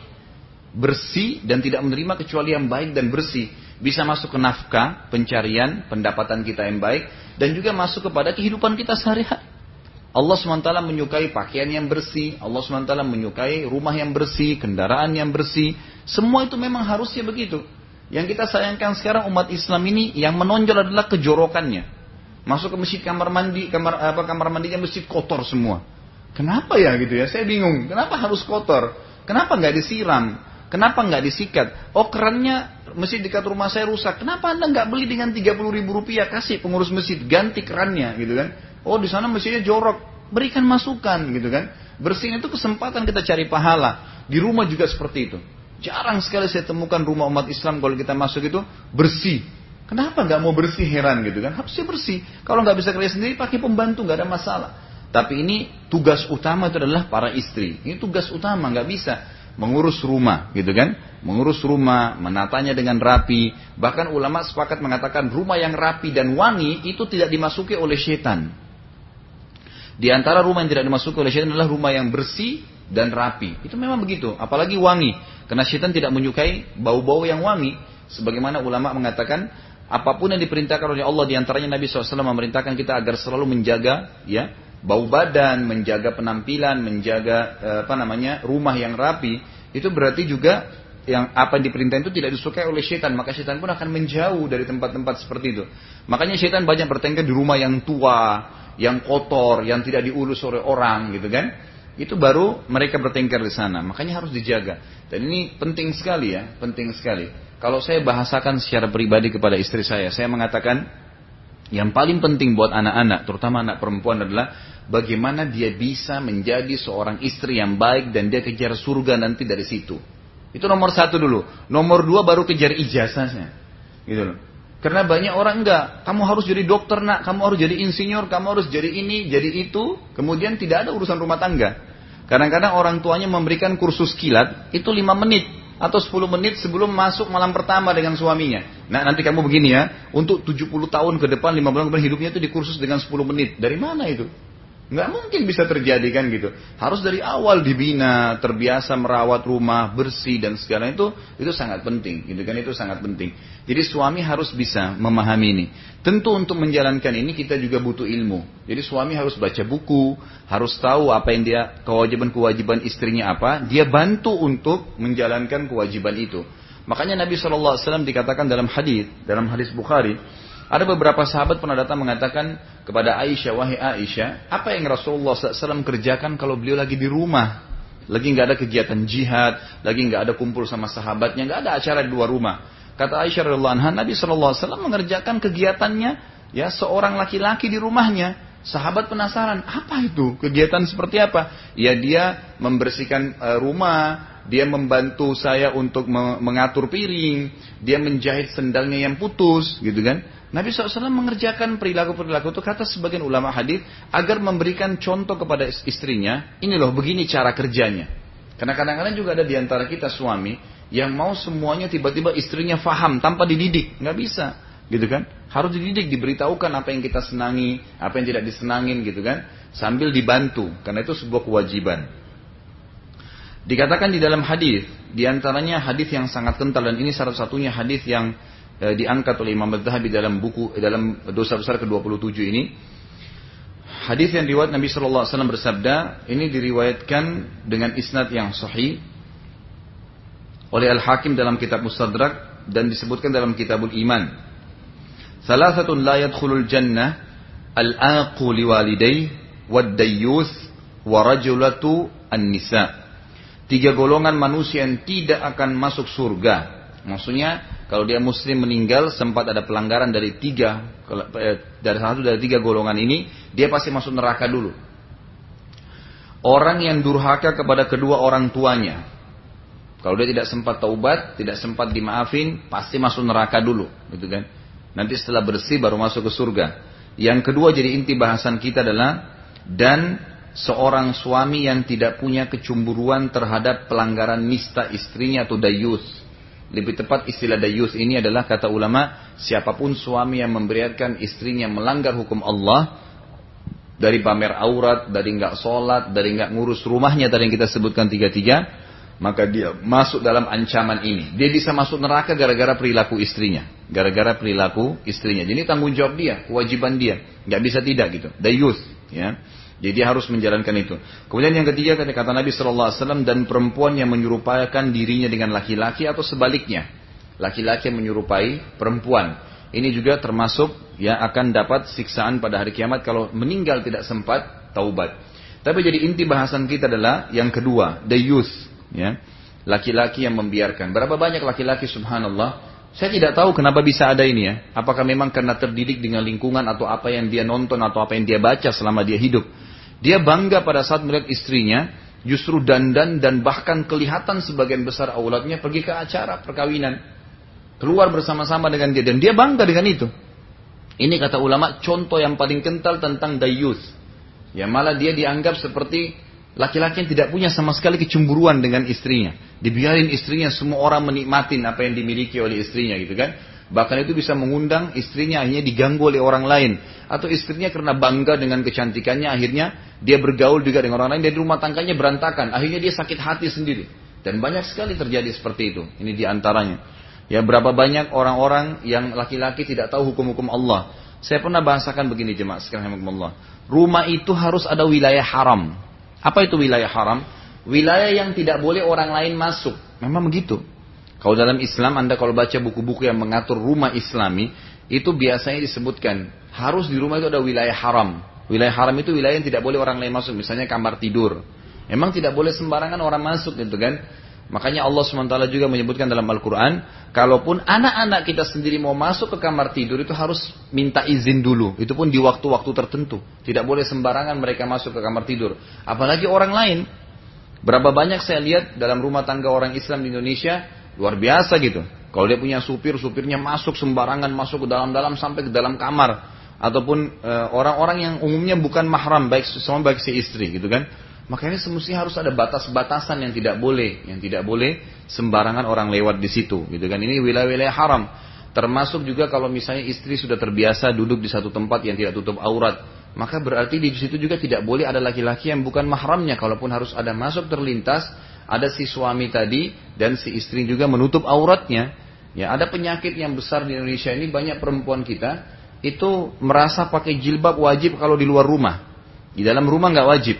bersih dan tidak menerima kecuali yang baik dan bersih. Bisa masuk ke nafkah, pencarian, pendapatan kita yang baik, dan juga masuk kepada kehidupan kita sehari-hari. Allah SWT menyukai pakaian yang bersih, Allah SWT menyukai rumah yang bersih, kendaraan yang bersih. Semua itu memang harusnya begitu. Yang kita sayangkan sekarang umat Islam ini yang menonjol adalah kejorokannya. Masuk ke masjid kamar mandi, kamar apa kamar mandinya masjid kotor semua. Kenapa ya gitu ya? Saya bingung. Kenapa harus kotor? Kenapa nggak disiram? Kenapa nggak disikat? Oh kerannya masjid dekat rumah saya rusak. Kenapa anda nggak beli dengan 30 ribu rupiah kasih pengurus masjid ganti kerannya gitu kan? Oh di sana masjidnya jorok. Berikan masukan gitu kan? Bersihin itu kesempatan kita cari pahala. Di rumah juga seperti itu. Jarang sekali saya temukan rumah umat Islam kalau kita masuk itu bersih. Kenapa nggak mau bersih heran gitu kan? Harusnya bersih. Kalau nggak bisa kerja sendiri pakai pembantu nggak ada masalah. Tapi ini tugas utama itu adalah para istri. Ini tugas utama nggak bisa mengurus rumah, gitu kan? Mengurus rumah, menatanya dengan rapi. Bahkan ulama sepakat mengatakan rumah yang rapi dan wangi itu tidak dimasuki oleh setan. Di antara rumah yang tidak dimasuki oleh setan adalah rumah yang bersih dan rapi. Itu memang begitu, apalagi wangi. Karena setan tidak menyukai bau-bau yang wangi. Sebagaimana ulama mengatakan, apa pun yang diperintahkan oleh Allah di antaranya Nabi SAW memerintahkan kita agar selalu menjaga ya bau badan, menjaga penampilan, menjaga eh, apa namanya rumah yang rapi, itu berarti juga yang apa yang diperintah itu tidak disukai oleh setan, maka setan pun akan menjauh dari tempat-tempat seperti itu. Makanya setan banyak bertengkar di rumah yang tua, yang kotor, yang tidak diurus oleh orang gitu kan. Itu baru mereka bertengkar di sana. Makanya harus dijaga. Dan ini penting sekali ya, penting sekali. Kalau saya bahasakan secara pribadi kepada istri saya, saya mengatakan yang paling penting buat anak-anak, terutama anak perempuan adalah bagaimana dia bisa menjadi seorang istri yang baik dan dia kejar surga nanti dari situ. Itu nomor satu dulu. Nomor dua baru kejar ijazahnya. Gitu loh. Karena banyak orang enggak, kamu harus jadi dokter nak, kamu harus jadi insinyur, kamu harus jadi ini, jadi itu. Kemudian tidak ada urusan rumah tangga. Kadang-kadang orang tuanya memberikan kursus kilat, itu lima menit atau 10 menit sebelum masuk malam pertama dengan suaminya. Nah nanti kamu begini ya, untuk 70 tahun ke depan, 5 bulan ke depan hidupnya itu dikursus dengan 10 menit. Dari mana itu? Nggak mungkin bisa terjadi kan gitu. Harus dari awal dibina, terbiasa merawat rumah, bersih dan segala itu itu sangat penting, gitu kan itu sangat penting. Jadi suami harus bisa memahami ini. Tentu untuk menjalankan ini kita juga butuh ilmu. Jadi suami harus baca buku, harus tahu apa yang dia kewajiban-kewajiban istrinya apa, dia bantu untuk menjalankan kewajiban itu. Makanya Nabi SAW dikatakan dalam hadis, dalam hadis Bukhari, ada beberapa sahabat pernah datang mengatakan kepada Aisyah, wahai Aisyah, apa yang Rasulullah SAW kerjakan kalau beliau lagi di rumah? Lagi nggak ada kegiatan jihad, lagi nggak ada kumpul sama sahabatnya, nggak ada acara di luar rumah. Kata Aisyah radhiallahu anha, Nabi SAW mengerjakan kegiatannya ya seorang laki-laki di rumahnya. Sahabat penasaran, apa itu? Kegiatan seperti apa? Ya dia membersihkan uh, rumah, dia membantu saya untuk mengatur piring, dia menjahit sendalnya yang putus, gitu kan? Nabi SAW mengerjakan perilaku-perilaku itu kata sebagian ulama hadis agar memberikan contoh kepada istrinya, ini loh begini cara kerjanya. Karena kadang-kadang juga ada di antara kita suami yang mau semuanya tiba-tiba istrinya faham tanpa dididik, nggak bisa, gitu kan? Harus dididik, diberitahukan apa yang kita senangi, apa yang tidak disenangin, gitu kan? Sambil dibantu, karena itu sebuah kewajiban. Dikatakan di dalam hadis, di antaranya hadis yang sangat kental dan ini salah satunya hadis yang Eh, diangkat oleh Imam Az-Zahabi dalam buku eh, dalam dosa besar ke-27 ini. Hadis yang riwayat Nabi sallallahu alaihi wasallam bersabda, ini diriwayatkan dengan isnad yang sahih oleh Al-Hakim dalam kitab Mustadrak dan disebutkan dalam Kitabul Iman. Salasatun la yadkhulul jannah al-aqu liwalidayhi wad-dayyus warajulatu an-nisa. Tiga golongan manusia yang tidak akan masuk surga. Maksudnya kalau dia muslim meninggal sempat ada pelanggaran dari tiga eh, dari satu dari tiga golongan ini dia pasti masuk neraka dulu. Orang yang durhaka kepada kedua orang tuanya. Kalau dia tidak sempat taubat, tidak sempat dimaafin, pasti masuk neraka dulu, gitu kan? Nanti setelah bersih baru masuk ke surga. Yang kedua jadi inti bahasan kita adalah dan seorang suami yang tidak punya kecemburuan terhadap pelanggaran nista istrinya atau dayus. Lebih tepat istilah dayus ini adalah kata ulama, siapa pun suami yang membiarkan istrinya melanggar hukum Allah, dari pamer aurat, dari nggak sholat, dari nggak ngurus rumahnya tadi yang kita sebutkan tiga-tiga, maka dia masuk dalam ancaman ini. Dia bisa masuk neraka gara-gara perilaku istrinya, gara-gara perilaku istrinya. Jadi tanggung jawab dia, kewajiban dia, nggak bisa tidak gitu. Dayus, ya. Jadi dia harus menjalankan itu. Kemudian yang ketiga kata, kata Nabi Shallallahu Alaihi Wasallam dan perempuan yang menyerupakan dirinya dengan laki-laki atau sebaliknya, laki-laki yang menyerupai perempuan. Ini juga termasuk ya akan dapat siksaan pada hari kiamat kalau meninggal tidak sempat taubat. Tapi jadi inti bahasan kita adalah yang kedua, the youth, ya. Laki-laki yang membiarkan. Berapa banyak laki-laki subhanallah saya tidak tahu kenapa bisa ada ini ya. Apakah memang karena terdidik dengan lingkungan atau apa yang dia nonton atau apa yang dia baca selama dia hidup. Dia bangga pada saat melihat istrinya justru dandan dan bahkan kelihatan sebagian besar aulatnya pergi ke acara perkawinan. Keluar bersama-sama dengan dia dan dia bangga dengan itu. Ini kata ulama contoh yang paling kental tentang dayuth. Ya malah dia dianggap seperti laki-laki yang tidak punya sama sekali kecemburuan dengan istrinya. Dibiarin istrinya semua orang menikmatin apa yang dimiliki oleh istrinya gitu kan. Bahkan itu bisa mengundang istrinya akhirnya diganggu oleh orang lain. Atau istrinya karena bangga dengan kecantikannya akhirnya dia bergaul juga dengan orang lain. Dan rumah tangganya berantakan. Akhirnya dia sakit hati sendiri. Dan banyak sekali terjadi seperti itu. Ini di antaranya. Ya berapa banyak orang-orang yang laki-laki tidak tahu hukum-hukum Allah. Saya pernah bahasakan begini jemaah sekarang Allah. Rumah itu harus ada wilayah haram. Apa itu wilayah haram? Wilayah yang tidak boleh orang lain masuk. Memang begitu. Kalau dalam Islam Anda kalau baca buku-buku yang mengatur rumah islami, itu biasanya disebutkan harus di rumah itu ada wilayah haram. Wilayah haram itu wilayah yang tidak boleh orang lain masuk, misalnya kamar tidur. Memang tidak boleh sembarangan orang masuk gitu kan. Makanya Allah SWT juga menyebutkan dalam Al-Quran, kalaupun anak-anak kita sendiri mau masuk ke kamar tidur itu harus minta izin dulu. Itu pun di waktu-waktu tertentu. Tidak boleh sembarangan mereka masuk ke kamar tidur. Apalagi orang lain. Berapa banyak saya lihat dalam rumah tangga orang Islam di Indonesia, Luar biasa gitu. Kalau dia punya supir, supirnya masuk sembarangan, masuk ke dalam-dalam sampai ke dalam kamar. Ataupun e, orang-orang e, yang umumnya bukan mahram, baik sama baik si istri gitu kan. Makanya semestinya harus ada batas-batasan yang tidak boleh. Yang tidak boleh sembarangan orang lewat di situ gitu kan. Ini wilayah-wilayah haram. Termasuk juga kalau misalnya istri sudah terbiasa duduk di satu tempat yang tidak tutup aurat. Maka berarti di situ juga tidak boleh ada laki-laki yang bukan mahramnya. Kalaupun harus ada masuk terlintas, ada si suami tadi dan si istri juga menutup auratnya. Ya, ada penyakit yang besar di Indonesia ini banyak perempuan kita itu merasa pakai jilbab wajib kalau di luar rumah. Di dalam rumah nggak wajib.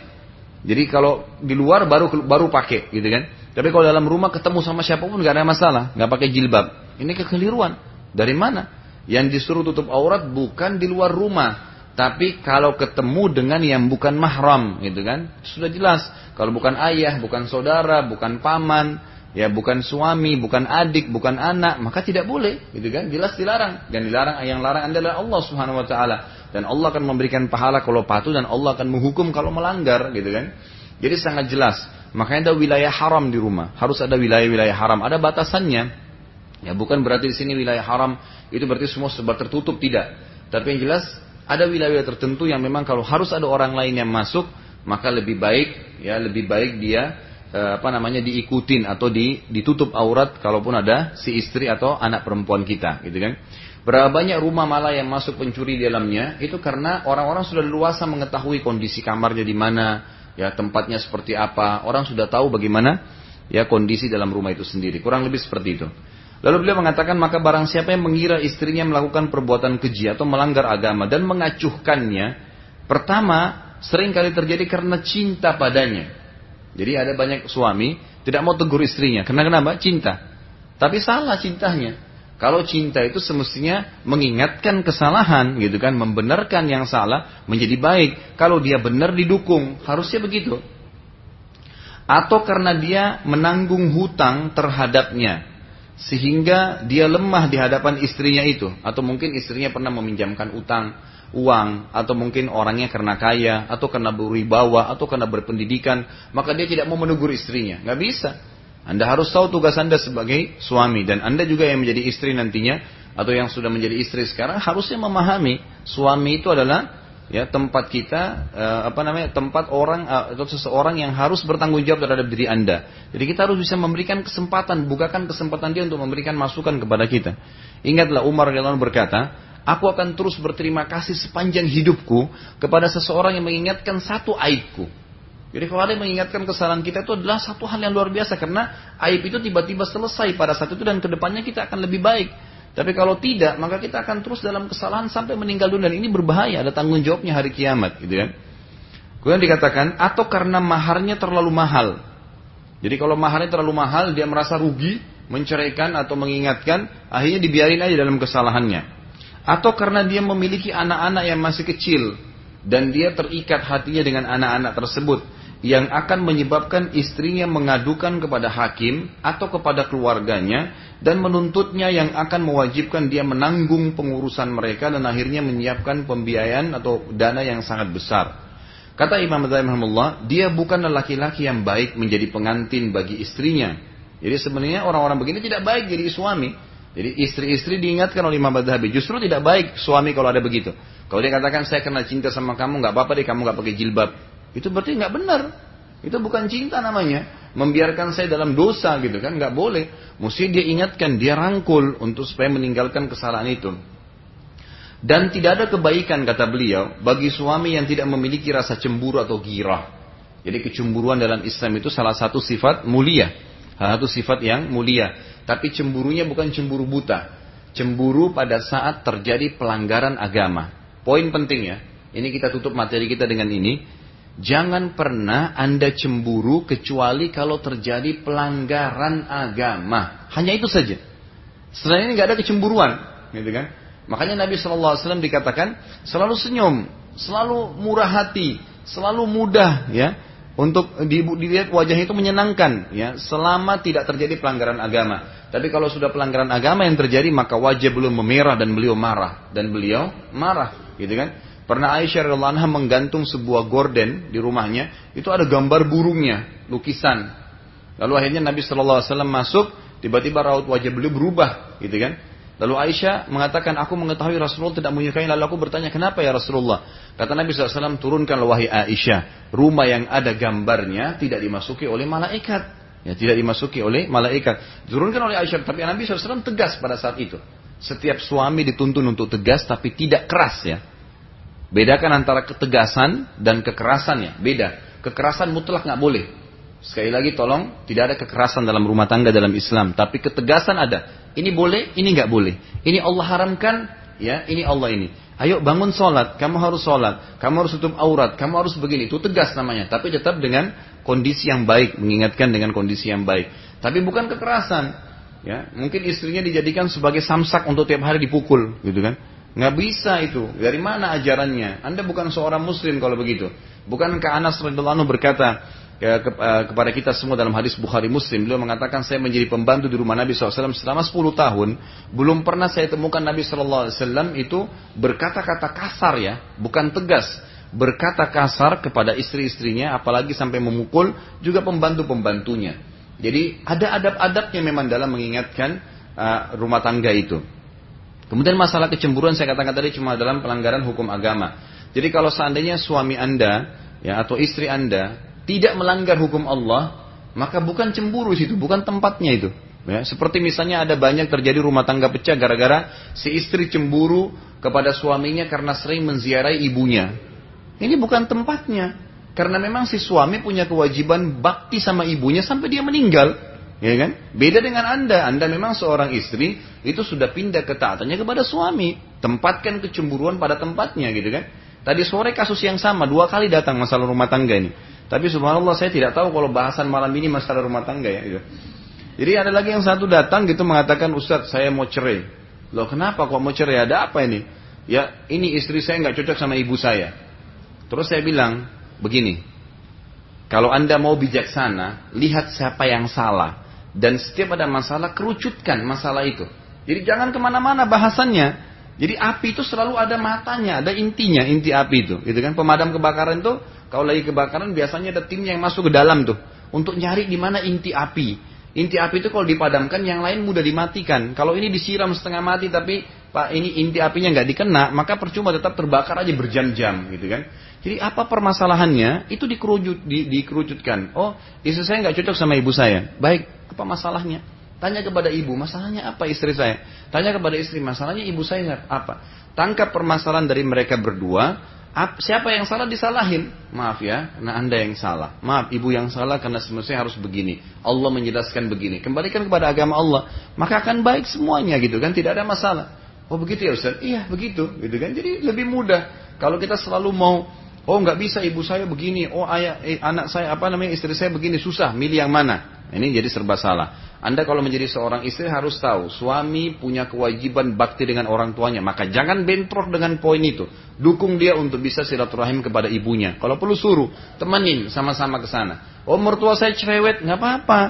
Jadi kalau di luar baru baru pakai gitu kan. Tapi kalau dalam rumah ketemu sama siapa pun nggak ada masalah, nggak pakai jilbab. Ini kekeliruan. Dari mana? Yang disuruh tutup aurat bukan di luar rumah, tapi kalau ketemu dengan yang bukan mahram, gitu kan, sudah jelas. Kalau bukan ayah, bukan saudara, bukan paman, ya bukan suami, bukan adik, bukan anak, maka tidak boleh, gitu kan? Jelas dilarang. Dan dilarang yang larang adalah Allah Subhanahu Wa Taala. Dan Allah akan memberikan pahala kalau patuh dan Allah akan menghukum kalau melanggar, gitu kan? Jadi sangat jelas. Makanya ada wilayah haram di rumah. Harus ada wilayah-wilayah haram. Ada batasannya. Ya bukan berarti di sini wilayah haram itu berarti semua sebab tertutup tidak. Tapi yang jelas ada wilayah tertentu yang memang kalau harus ada orang lain yang masuk, maka lebih baik ya lebih baik dia eh, apa namanya diikutin atau di, ditutup aurat kalaupun ada si istri atau anak perempuan kita, gitu kan? Berapa banyak rumah malah yang masuk pencuri di dalamnya itu karena orang-orang sudah luasa mengetahui kondisi kamarnya di mana, ya tempatnya seperti apa, orang sudah tahu bagaimana ya kondisi dalam rumah itu sendiri. Kurang lebih seperti itu. Lalu beliau mengatakan maka barang siapa yang mengira istrinya melakukan perbuatan keji atau melanggar agama dan mengacuhkannya, pertama sering kali terjadi karena cinta padanya. Jadi ada banyak suami tidak mau tegur istrinya. Karena kenapa? Cinta. Tapi salah cintanya. Kalau cinta itu semestinya mengingatkan kesalahan gitu kan, membenarkan yang salah menjadi baik. Kalau dia benar didukung, harusnya begitu. Atau karena dia menanggung hutang terhadapnya sehingga dia lemah di hadapan istrinya itu. Atau mungkin istrinya pernah meminjamkan utang uang atau mungkin orangnya karena kaya atau karena berwibawa atau karena berpendidikan maka dia tidak mau menegur istrinya. Nggak bisa. Anda harus tahu tugas Anda sebagai suami. Dan Anda juga yang menjadi istri nantinya atau yang sudah menjadi istri sekarang harusnya memahami suami itu adalah ya tempat kita uh, apa namanya tempat orang uh, atau seseorang yang harus bertanggung jawab terhadap diri Anda. Jadi kita harus bisa memberikan kesempatan, bukakan kesempatan dia untuk memberikan masukan kepada kita. Ingatlah Umar radhiyallahu berkata, aku akan terus berterima kasih sepanjang hidupku kepada seseorang yang mengingatkan satu aibku. Jadi kalau ada yang mengingatkan kesalahan kita itu adalah satu hal yang luar biasa karena aib itu tiba-tiba selesai pada saat itu dan ke depannya kita akan lebih baik. Tapi kalau tidak, maka kita akan terus dalam kesalahan sampai meninggal dunia dan ini berbahaya. Ada tanggung jawabnya hari kiamat, gitu kan? Kemudian dikatakan atau karena maharnya terlalu mahal. Jadi kalau maharnya terlalu mahal, dia merasa rugi, menceraikan atau mengingatkan, akhirnya dibiarin aja dalam kesalahannya. Atau karena dia memiliki anak-anak yang masih kecil dan dia terikat hatinya dengan anak-anak tersebut yang akan menyebabkan istrinya mengadukan kepada hakim atau kepada keluarganya dan menuntutnya yang akan mewajibkan dia menanggung pengurusan mereka dan akhirnya menyiapkan pembiayaan atau dana yang sangat besar. Kata Imam Rahimahullah, dia bukanlah laki-laki yang baik menjadi pengantin bagi istrinya. Jadi sebenarnya orang-orang begini tidak baik jadi suami. Jadi istri-istri diingatkan oleh Imam Madhabi, justru tidak baik suami kalau ada begitu. Kalau dia katakan saya kena cinta sama kamu, nggak apa-apa deh kamu nggak pakai jilbab. Itu berarti nggak benar. Itu bukan cinta namanya. Membiarkan saya dalam dosa gitu kan. nggak boleh. Mesti dia ingatkan, dia rangkul untuk supaya meninggalkan kesalahan itu. Dan tidak ada kebaikan kata beliau bagi suami yang tidak memiliki rasa cemburu atau girah. Jadi kecemburuan dalam Islam itu salah satu sifat mulia. Salah satu sifat yang mulia. Tapi cemburunya bukan cemburu buta. Cemburu pada saat terjadi pelanggaran agama. Poin penting ya. Ini kita tutup materi kita dengan ini. Jangan pernah Anda cemburu kecuali kalau terjadi pelanggaran agama. Hanya itu saja. Selain ini nggak ada kecemburuan, gitu kan? Makanya Nabi Wasallam dikatakan selalu senyum, selalu murah hati, selalu mudah, ya, untuk dilihat wajahnya itu menyenangkan, ya, selama tidak terjadi pelanggaran agama. Tapi kalau sudah pelanggaran agama yang terjadi, maka wajah belum memerah dan beliau marah dan beliau marah, gitu kan? Pernah Aisyah radhiallahu anha menggantung sebuah gorden di rumahnya, itu ada gambar burungnya, lukisan. Lalu akhirnya Nabi Shallallahu alaihi wasallam masuk, tiba-tiba raut wajah beliau berubah, gitu kan? Lalu Aisyah mengatakan, aku mengetahui Rasulullah tidak menyukai. Lalu aku bertanya, kenapa ya Rasulullah? Kata Nabi SAW, turunkan wahai Aisyah. Rumah yang ada gambarnya tidak dimasuki oleh malaikat. Ya, tidak dimasuki oleh malaikat. Turunkan oleh Aisyah. Tapi Nabi SAW tegas pada saat itu. Setiap suami dituntun untuk tegas, tapi tidak keras ya. Bedakan antara ketegasan dan kekerasannya. Beda. Kekerasan mutlak nggak boleh. Sekali lagi tolong, tidak ada kekerasan dalam rumah tangga dalam Islam. Tapi ketegasan ada. Ini boleh, ini nggak boleh. Ini Allah haramkan, ya, ini Allah ini. Ayo bangun sholat, kamu harus sholat, kamu harus tutup aurat, kamu harus begini. Itu tegas namanya. Tapi tetap dengan kondisi yang baik, mengingatkan dengan kondisi yang baik. Tapi bukan kekerasan. Ya, mungkin istrinya dijadikan sebagai samsak untuk tiap hari dipukul, gitu kan? Nggak bisa itu. Dari mana ajarannya? Anda bukan seorang muslim kalau begitu. Bukankah Anas radhiyallahu anhu berkata ya, ke, uh, kepada kita semua dalam hadis Bukhari Muslim, beliau mengatakan saya menjadi pembantu di rumah Nabi SAW selama 10 tahun, belum pernah saya temukan Nabi SAW itu berkata-kata kasar ya, bukan tegas, berkata kasar kepada istri-istrinya, apalagi sampai memukul juga pembantu-pembantunya. Jadi ada adab-adabnya memang dalam mengingatkan uh, rumah tangga itu. Kemudian masalah kecemburuan saya katakan tadi cuma dalam pelanggaran hukum agama. Jadi kalau seandainya suami Anda ya atau istri Anda tidak melanggar hukum Allah, maka bukan cemburu situ, bukan tempatnya itu. Ya, seperti misalnya ada banyak terjadi rumah tangga pecah gara-gara si istri cemburu kepada suaminya karena sering menziarahi ibunya. Ini bukan tempatnya. Karena memang si suami punya kewajiban bakti sama ibunya sampai dia meninggal. Ya kan? Beda dengan Anda. Anda memang seorang istri, itu sudah pindah ketaatannya kepada suami. Tempatkan kecemburuan pada tempatnya gitu kan. Tadi sore kasus yang sama, dua kali datang masalah rumah tangga ini. Tapi subhanallah saya tidak tahu kalau bahasan malam ini masalah rumah tangga ya. Gitu. Jadi ada lagi yang satu datang gitu mengatakan Ustadz saya mau cerai. Loh kenapa kok mau cerai? Ada apa ini? Ya ini istri saya nggak cocok sama ibu saya. Terus saya bilang begini. Kalau anda mau bijaksana, lihat siapa yang salah. Dan setiap ada masalah, kerucutkan masalah itu. Jadi jangan ke mana-mana bahasannya. Jadi api itu selalu ada matanya, ada intinya, inti api itu. Gitu kan? Pemadam kebakaran itu, kalau lagi kebakaran biasanya ada timnya yang masuk ke dalam tuh. Untuk nyari di mana inti api. Inti api itu kalau dipadamkan, yang lain mudah dimatikan. Kalau ini disiram setengah mati, tapi pak ini inti apinya nggak dikena, maka percuma tetap terbakar aja berjam-jam, gitu kan? Jadi apa permasalahannya? Itu dikerucut, di, dikerucutkan. Oh, istri saya nggak cocok sama ibu saya. Baik, apa masalahnya? Tanya kepada ibu, masalahnya apa istri saya? Tanya kepada istri, masalahnya ibu saya apa? Tangkap permasalahan dari mereka berdua, siapa yang salah disalahin? Maaf ya, nah anda yang salah. Maaf, ibu yang salah karena semestinya harus begini. Allah menjelaskan begini. Kembalikan kepada agama Allah, maka akan baik semuanya gitu kan, tidak ada masalah. Oh begitu ya Ustaz? Iya begitu, gitu kan. Jadi lebih mudah. Kalau kita selalu mau Oh nggak bisa ibu saya begini, oh ayah, eh, anak saya apa namanya istri saya begini susah, milih yang mana? Ini jadi serba salah. Anda kalau menjadi seorang istri harus tahu suami punya kewajiban bakti dengan orang tuanya, maka jangan bentrok dengan poin itu. Dukung dia untuk bisa silaturahim kepada ibunya. Kalau perlu suruh, temenin sama-sama ke sana. Oh mertua saya cerewet, nggak apa-apa.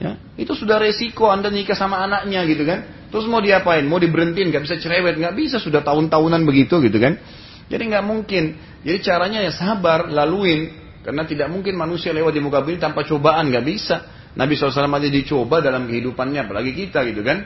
Ya, itu sudah resiko Anda nikah sama anaknya gitu kan. Terus mau diapain? Mau diberhentiin? Nggak bisa cerewet? Nggak bisa. Sudah tahun-tahunan begitu gitu kan. Jadi nggak mungkin. Jadi caranya ya sabar, laluin. Karena tidak mungkin manusia lewat di muka bumi tanpa cobaan, nggak bisa. Nabi SAW aja dicoba dalam kehidupannya, apalagi kita gitu kan.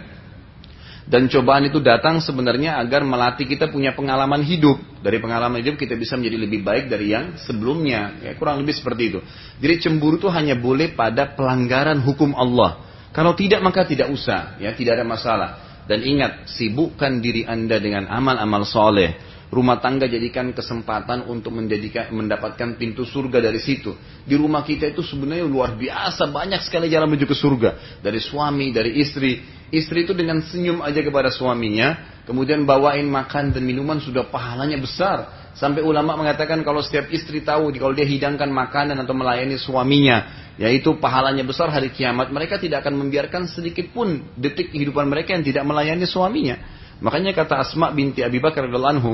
Dan cobaan itu datang sebenarnya agar melatih kita punya pengalaman hidup. Dari pengalaman hidup kita bisa menjadi lebih baik dari yang sebelumnya. Ya, kurang lebih seperti itu. Jadi cemburu itu hanya boleh pada pelanggaran hukum Allah. Kalau tidak maka tidak usah, ya tidak ada masalah. Dan ingat, sibukkan diri anda dengan amal-amal soleh Rumah tangga jadikan kesempatan untuk menjadikan, mendapatkan pintu surga dari situ. Di rumah kita itu sebenarnya luar biasa banyak sekali jalan menuju ke surga. Dari suami, dari istri. Istri itu dengan senyum aja kepada suaminya, kemudian bawain makan dan minuman sudah pahalanya besar. Sampai ulama mengatakan kalau setiap istri tahu kalau dia hidangkan makanan atau melayani suaminya, yaitu pahalanya besar hari kiamat, mereka tidak akan membiarkan sedikit pun detik kehidupan mereka yang tidak melayani suaminya. Makanya kata Asma binti Abi Bakar radhiyallahu anhu,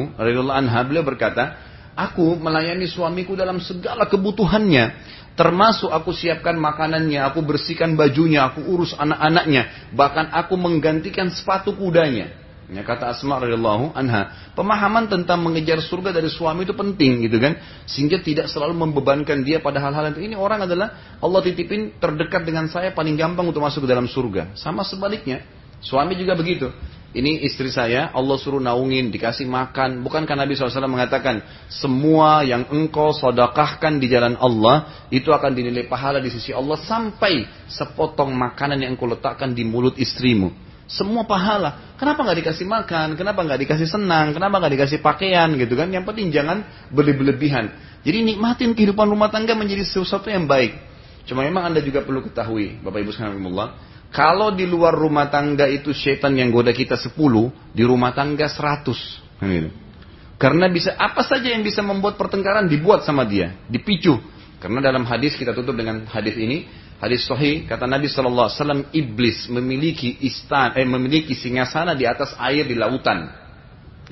anha beliau berkata, "Aku melayani suamiku dalam segala kebutuhannya, termasuk aku siapkan makanannya, aku bersihkan bajunya, aku urus anak-anaknya, bahkan aku menggantikan sepatu kudanya." Ya, kata Asma radhiyallahu anha, pemahaman tentang mengejar surga dari suami itu penting gitu kan, sehingga tidak selalu membebankan dia pada hal-hal itu. Ini orang adalah Allah titipin terdekat dengan saya paling gampang untuk masuk ke dalam surga. Sama sebaliknya, suami juga begitu ini istri saya, Allah suruh naungin, dikasih makan. Bukankah Nabi SAW mengatakan, semua yang engkau sodakahkan di jalan Allah, itu akan dinilai pahala di sisi Allah sampai sepotong makanan yang engkau letakkan di mulut istrimu. Semua pahala. Kenapa nggak dikasih makan? Kenapa nggak dikasih senang? Kenapa nggak dikasih pakaian gitu kan? Yang penting jangan berlebihan. Jadi nikmatin kehidupan rumah tangga menjadi sesuatu yang baik. Cuma memang anda juga perlu ketahui, Bapak Ibu sekalian kalau di luar rumah tangga itu setan yang goda kita 10, di rumah tangga 100. Gitu. Karena bisa apa saja yang bisa membuat pertengkaran dibuat sama dia, dipicu. Karena dalam hadis kita tutup dengan hadis ini, hadis sahih kata Nabi Shallallahu Alaihi Wasallam iblis memiliki istan, eh, memiliki singgasana di atas air di lautan,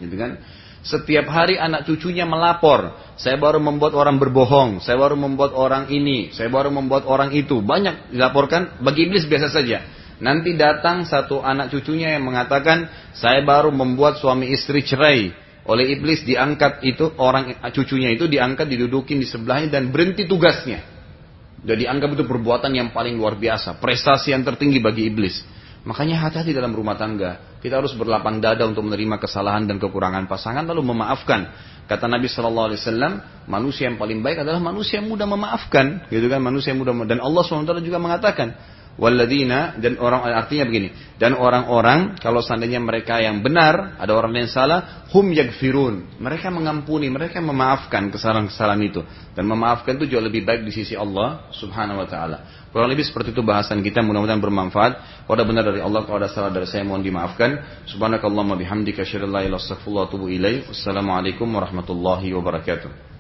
gitu kan? Setiap hari anak cucunya melapor, saya baru membuat orang berbohong, saya baru membuat orang ini, saya baru membuat orang itu. Banyak dilaporkan, bagi iblis biasa saja. Nanti datang satu anak cucunya yang mengatakan, saya baru membuat suami istri cerai. Oleh iblis diangkat itu, orang cucunya itu diangkat, didudukin di sebelahnya dan berhenti tugasnya. Jadi anggap itu perbuatan yang paling luar biasa, prestasi yang tertinggi bagi iblis. Makanya hati-hati dalam rumah tangga. Kita harus berlapang dada untuk menerima kesalahan dan kekurangan pasangan lalu memaafkan. Kata Nabi Shallallahu Alaihi Wasallam, manusia yang paling baik adalah manusia yang mudah memaafkan, gitu kan? Manusia yang mudah dan Allah SWT juga mengatakan, Waladina dan orang artinya begini dan orang-orang kalau seandainya mereka yang benar ada orang yang salah hum yagfirun mereka mengampuni mereka memaafkan kesalahan-kesalahan itu dan memaafkan itu jauh lebih baik di sisi Allah subhanahu wa taala kurang lebih seperti itu bahasan kita mudah-mudahan bermanfaat. Kalau ada benar dari Allah kalau ada salah dari saya mohon dimaafkan. Subhanakallahumma bihamdika asyhadu an la ilaha illa anta astaghfiruka wa atubu ilaik. Wassalamualaikum warahmatullahi wabarakatuh